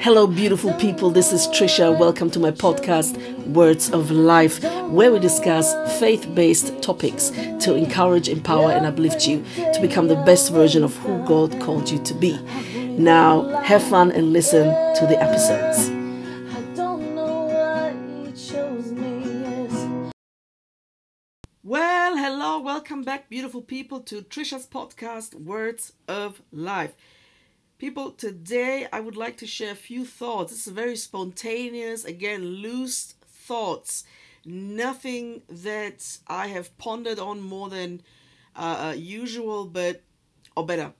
Hello, beautiful people. This is Trisha. Welcome to my podcast, Words of Life, where we discuss faith based topics to encourage, empower, and uplift you to become the best version of who God called you to be. Now, have fun and listen to the episodes. Well, hello, welcome back, beautiful people, to Trisha's podcast, Words of Life. People, today I would like to share a few thoughts. This is very spontaneous, again, loose thoughts. Nothing that I have pondered on more than uh, uh usual, but, or better,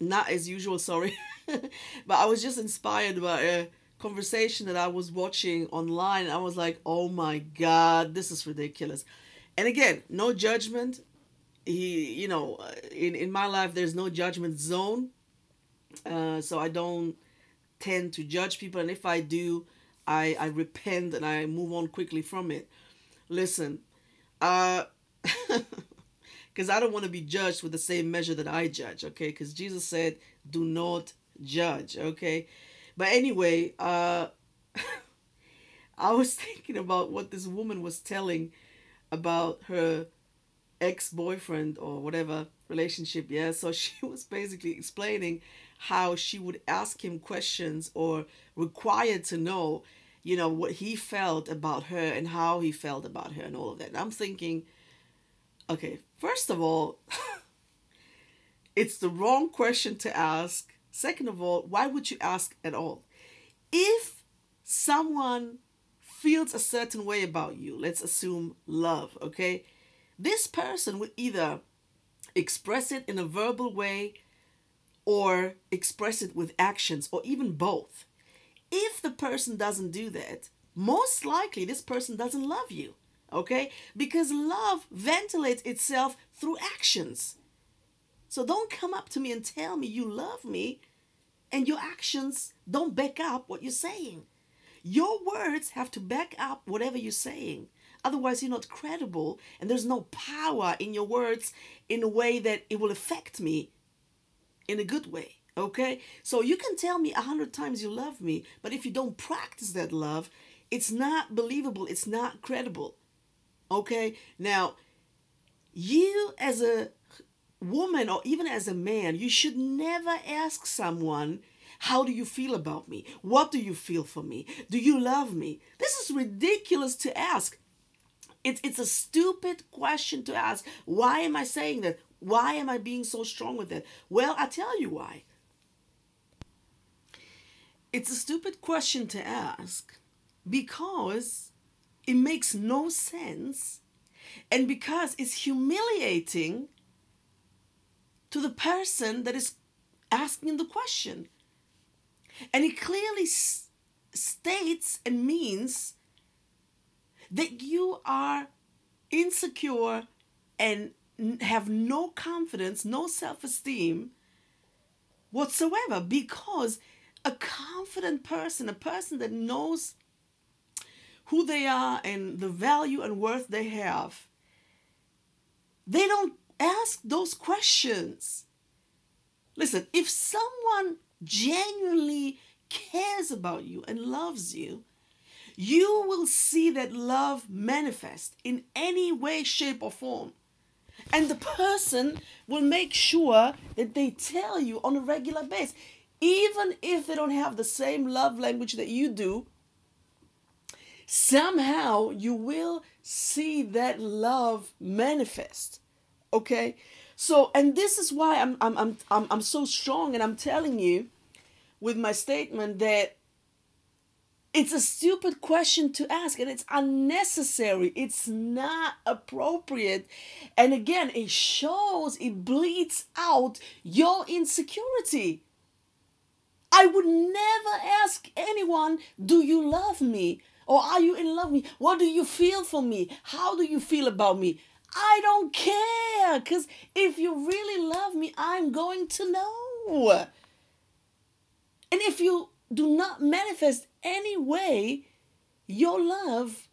not as usual, sorry. but I was just inspired by a conversation that I was watching online. I was like, oh my God, this is ridiculous. And again, no judgment. He, you know, in, in my life, there's no judgment zone uh, so I don't tend to judge people, and if I do, I I repent and I move on quickly from it. Listen, uh, because I don't want to be judged with the same measure that I judge. Okay, because Jesus said, "Do not judge." Okay, but anyway, uh, I was thinking about what this woman was telling about her ex-boyfriend or whatever relationship yeah so she was basically explaining how she would ask him questions or required to know, you know, what he felt about her and how he felt about her and all of that. And I'm thinking, okay, first of all, it's the wrong question to ask. Second of all, why would you ask at all? If someone feels a certain way about you, let's assume love, okay? This person would either express it in a verbal way or express it with actions or even both. If the person doesn't do that, most likely this person doesn't love you. Okay? Because love ventilates itself through actions. So don't come up to me and tell me you love me and your actions don't back up what you're saying. Your words have to back up whatever you're saying. Otherwise, you're not credible and there's no power in your words in a way that it will affect me in a good way. Okay? So you can tell me a hundred times you love me, but if you don't practice that love, it's not believable, it's not credible. Okay? Now, you as a woman or even as a man, you should never ask someone, How do you feel about me? What do you feel for me? Do you love me? This is ridiculous to ask. It's, it's a stupid question to ask. Why am I saying that? Why am I being so strong with it? Well, I tell you why. It's a stupid question to ask because it makes no sense and because it's humiliating to the person that is asking the question. And it clearly s- states and means that you are insecure and have no confidence, no self esteem whatsoever because a confident person, a person that knows who they are and the value and worth they have, they don't ask those questions. Listen, if someone genuinely cares about you and loves you, you will see that love manifest in any way, shape, or form. And the person will make sure that they tell you on a regular basis. Even if they don't have the same love language that you do, somehow you will see that love manifest. Okay? So, and this is why I'm I'm I'm I'm, I'm so strong and I'm telling you with my statement that it's a stupid question to ask and it's unnecessary. It's not appropriate. And again, it shows, it bleeds out your insecurity. I would never ask anyone, Do you love me? Or are you in love with me? What do you feel for me? How do you feel about me? I don't care. Because if you really love me, I'm going to know. And if you do not manifest any way your love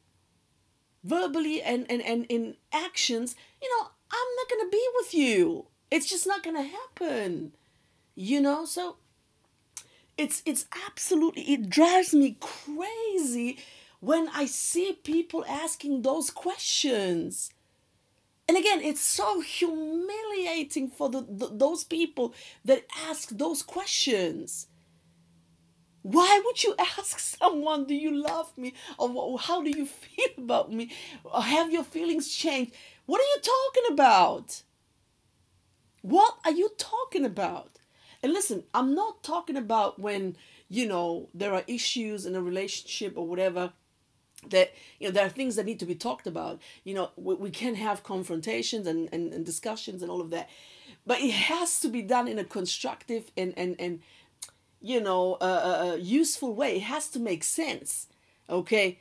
verbally and, and, and in actions, you know, I'm not going to be with you. It's just not going to happen. You know, so it's it's absolutely it drives me crazy when I see people asking those questions. And again, it's so humiliating for the, the, those people that ask those questions. Why would you ask someone, Do you love me? Or how do you feel about me? Or have your feelings changed? What are you talking about? What are you talking about? And listen, I'm not talking about when, you know, there are issues in a relationship or whatever that you know there are things that need to be talked about you know we, we can have confrontations and, and, and discussions and all of that but it has to be done in a constructive and and and you know a, a, useful way it has to make sense okay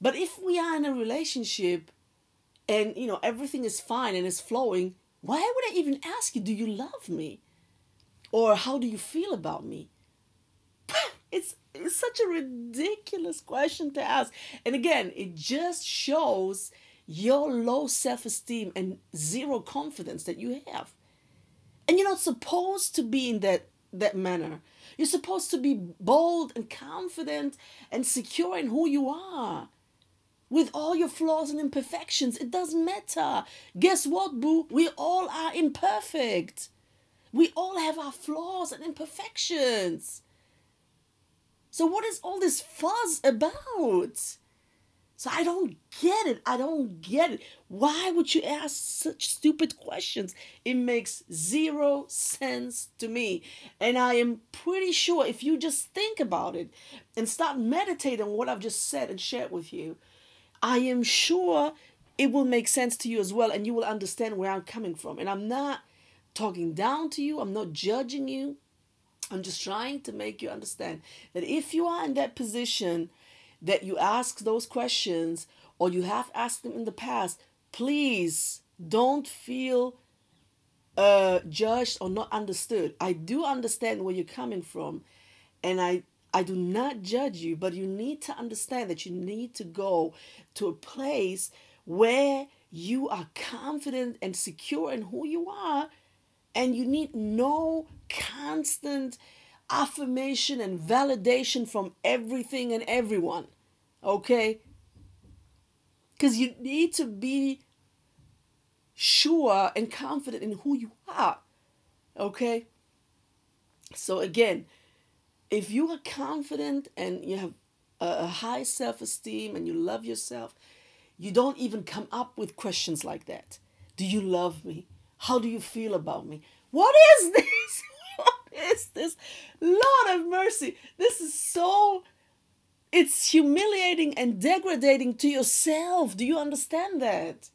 but if we are in a relationship and you know everything is fine and is flowing why would i even ask you do you love me or how do you feel about me? it's, it's such a ridiculous question to ask. And again, it just shows your low self esteem and zero confidence that you have. And you're not supposed to be in that, that manner. You're supposed to be bold and confident and secure in who you are. With all your flaws and imperfections, it doesn't matter. Guess what, boo? We all are imperfect. We all have our flaws and imperfections. So, what is all this fuzz about? So, I don't get it. I don't get it. Why would you ask such stupid questions? It makes zero sense to me. And I am pretty sure if you just think about it and start meditating on what I've just said and shared with you, I am sure it will make sense to you as well and you will understand where I'm coming from. And I'm not talking down to you. I'm not judging you. I'm just trying to make you understand that if you are in that position that you ask those questions or you have asked them in the past, please don't feel uh, judged or not understood. I do understand where you're coming from, and I I do not judge you, but you need to understand that you need to go to a place where you are confident and secure in who you are and you need no constant affirmation and validation from everything and everyone. Okay? Because you need to be sure and confident in who you are. Okay? So, again, if you are confident and you have a high self esteem and you love yourself, you don't even come up with questions like that. Do you love me? How do you feel about me? What is this? Is this? Lord of mercy. This is so it's humiliating and degrading to yourself. Do you understand that?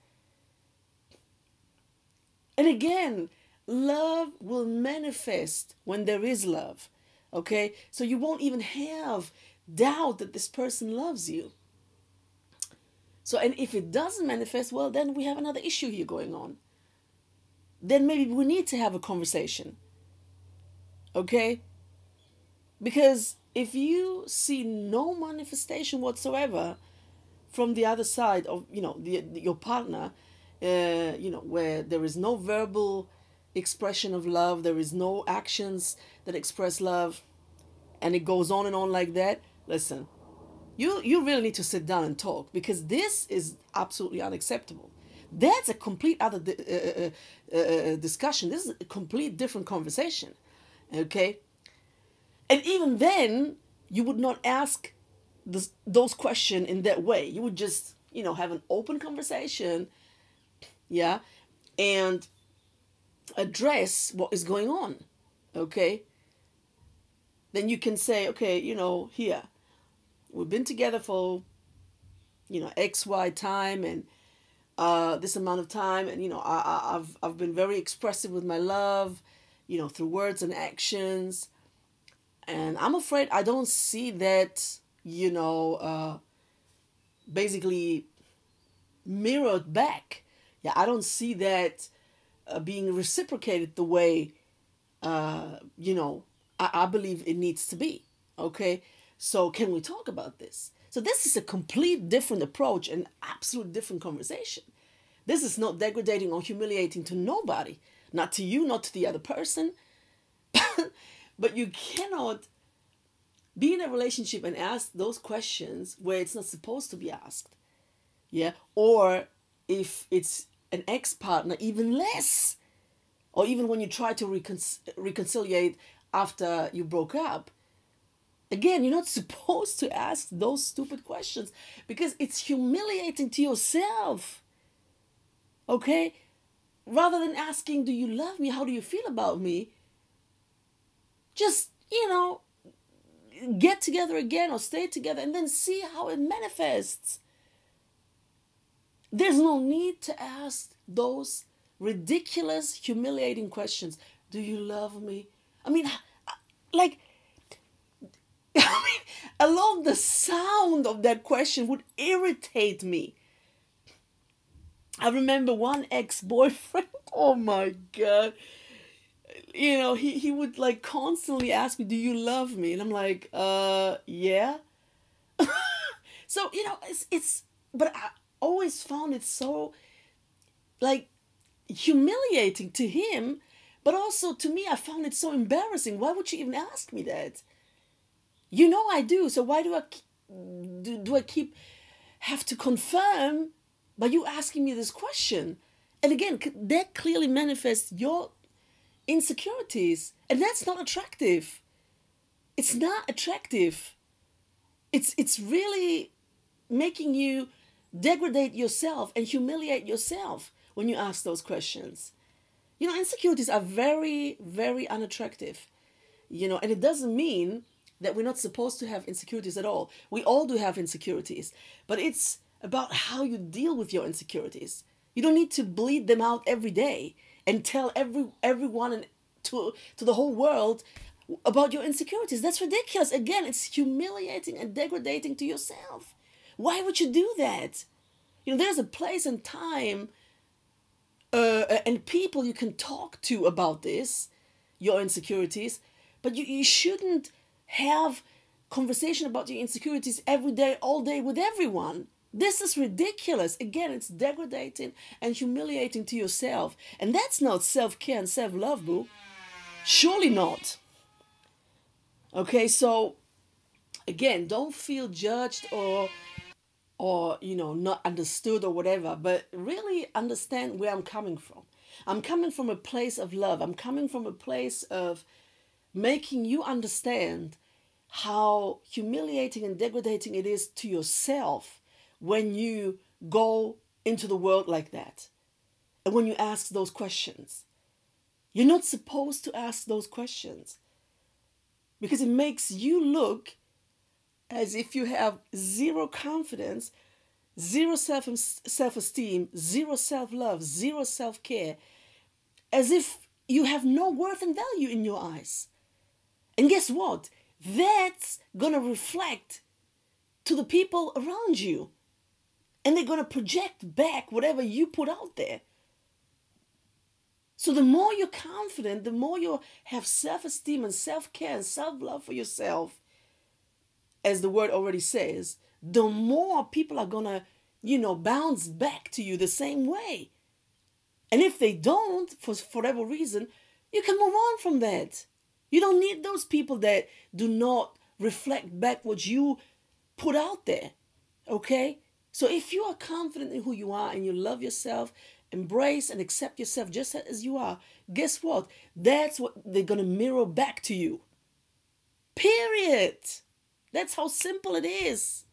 And again, love will manifest when there is love. Okay? So you won't even have doubt that this person loves you. So, and if it doesn't manifest, well, then we have another issue here going on then maybe we need to have a conversation. Okay? Because if you see no manifestation whatsoever from the other side of, you know, the, your partner, uh, you know, where there is no verbal expression of love, there is no actions that express love, and it goes on and on like that, listen, you you really need to sit down and talk because this is absolutely unacceptable. That's a complete other uh, uh, uh, discussion. This is a complete different conversation. Okay? And even then, you would not ask this, those questions in that way. You would just, you know, have an open conversation, yeah, and address what is going on. Okay? Then you can say, okay, you know, here, we've been together for, you know, X, Y time, and uh, this amount of time, and you know, I, I've I've been very expressive with my love, you know, through words and actions, and I'm afraid I don't see that, you know, uh, basically mirrored back. Yeah, I don't see that uh, being reciprocated the way, uh, you know, I, I believe it needs to be. Okay, so can we talk about this? So this is a complete different approach and absolute different conversation. This is not degrading or humiliating to nobody, not to you, not to the other person. but you cannot be in a relationship and ask those questions where it's not supposed to be asked. Yeah. Or if it's an ex partner, even less. Or even when you try to recon- reconciliate after you broke up. Again, you're not supposed to ask those stupid questions because it's humiliating to yourself. Okay? Rather than asking, Do you love me? How do you feel about me? Just, you know, get together again or stay together and then see how it manifests. There's no need to ask those ridiculous, humiliating questions. Do you love me? I mean, like, I mean, alone the sound of that question would irritate me. I remember one ex boyfriend, oh my God you know, he, he would like constantly ask me, Do you love me? And I'm like, uh, yeah. so, you know, it's, it's, but I always found it so like humiliating to him, but also to me, I found it so embarrassing. Why would you even ask me that? You know, I do. So why do I, do, do I keep, have to confirm by you asking me this question? And again, that clearly manifests your insecurities. And that's not attractive. It's not attractive. It's it's really making you degrade yourself and humiliate yourself when you ask those questions. You know, insecurities are very, very unattractive. You know, and it doesn't mean that we're not supposed to have insecurities at all. We all do have insecurities, but it's about how you deal with your insecurities. You don't need to bleed them out every day and tell every everyone and to to the whole world about your insecurities. That's ridiculous. Again, it's humiliating and degrading to yourself. Why would you do that? You know, there's a place and time uh, and people you can talk to about this, your insecurities, but you, you shouldn't have conversation about your insecurities every day, all day with everyone. This is ridiculous. Again, it's degrading and humiliating to yourself. And that's not self care and self love, boo. Surely not. Okay, so again, don't feel judged or or you know not understood or whatever, but really understand where I'm coming from. I'm coming from a place of love. I'm coming from a place of making you understand how humiliating and degrading it is to yourself when you go into the world like that and when you ask those questions. You're not supposed to ask those questions because it makes you look as if you have zero confidence, zero self self esteem, zero self love, zero self care, as if you have no worth and value in your eyes. And guess what? That's gonna reflect to the people around you and they're going to project back whatever you put out there. So the more you're confident, the more you have self-esteem and self-care and self-love for yourself, as the word already says, the more people are going to, you know, bounce back to you the same way. And if they don't, for whatever reason, you can move on from that. You don't need those people that do not reflect back what you put out there. Okay? So if you are confident in who you are and you love yourself, embrace and accept yourself just as you are, guess what? That's what they're going to mirror back to you. Period. That's how simple it is.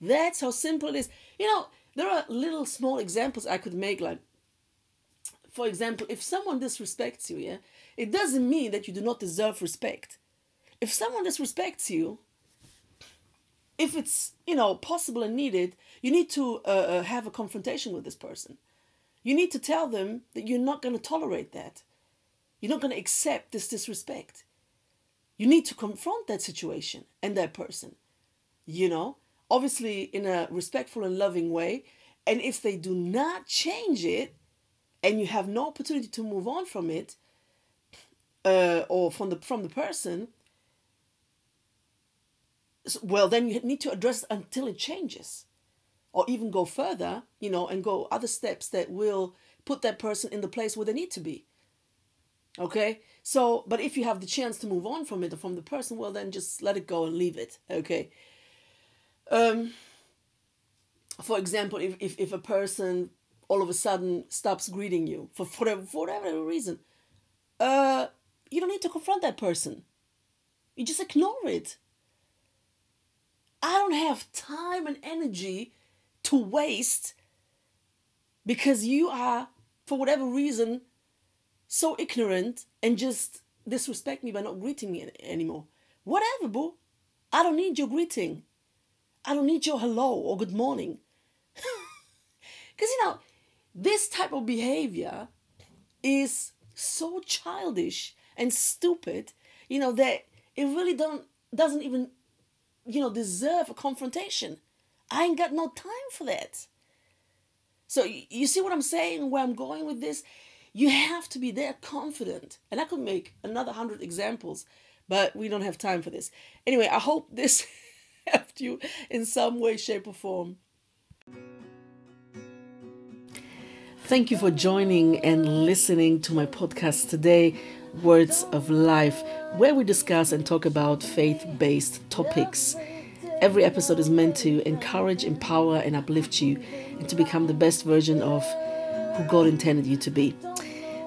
That's how simple it is. You know, there are little small examples I could make like for example, if someone disrespects you, yeah, it doesn't mean that you do not deserve respect. If someone disrespects you, if it's you know possible and needed you need to uh, uh, have a confrontation with this person. You need to tell them that you're not going to tolerate that. You're not going to accept this disrespect. You need to confront that situation and that person you know? Obviously in a respectful and loving way and if they do not change it and you have no opportunity to move on from it uh, or from the from the person well then you need to address until it changes or even go further you know and go other steps that will put that person in the place where they need to be Okay? So, but if you have the chance to move on from it or from the person, well, then just let it go and leave it. Okay? Um, for example, if, if, if a person all of a sudden stops greeting you for, for, for whatever reason, uh, you don't need to confront that person. You just ignore it. Have time and energy to waste because you are, for whatever reason, so ignorant and just disrespect me by not greeting me anymore. Whatever, boo. I don't need your greeting. I don't need your hello or good morning. Because, you know, this type of behavior is so childish and stupid, you know, that it really don't doesn't even, you know, deserve a confrontation. I ain't got no time for that. So you see what I'm saying, where I'm going with this? You have to be there confident. And I could make another hundred examples, but we don't have time for this. Anyway, I hope this helped you in some way, shape, or form. Thank you for joining and listening to my podcast today, Words of Life, where we discuss and talk about faith based topics. Every episode is meant to encourage, empower, and uplift you and to become the best version of who God intended you to be.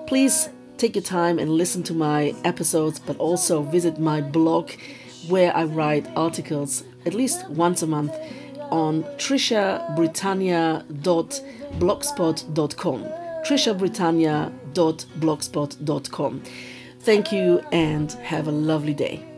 Please take your time and listen to my episodes, but also visit my blog where I write articles at least once a month on trishabritannia.blogspot.com. trishabritannia.blogspot.com. Thank you and have a lovely day.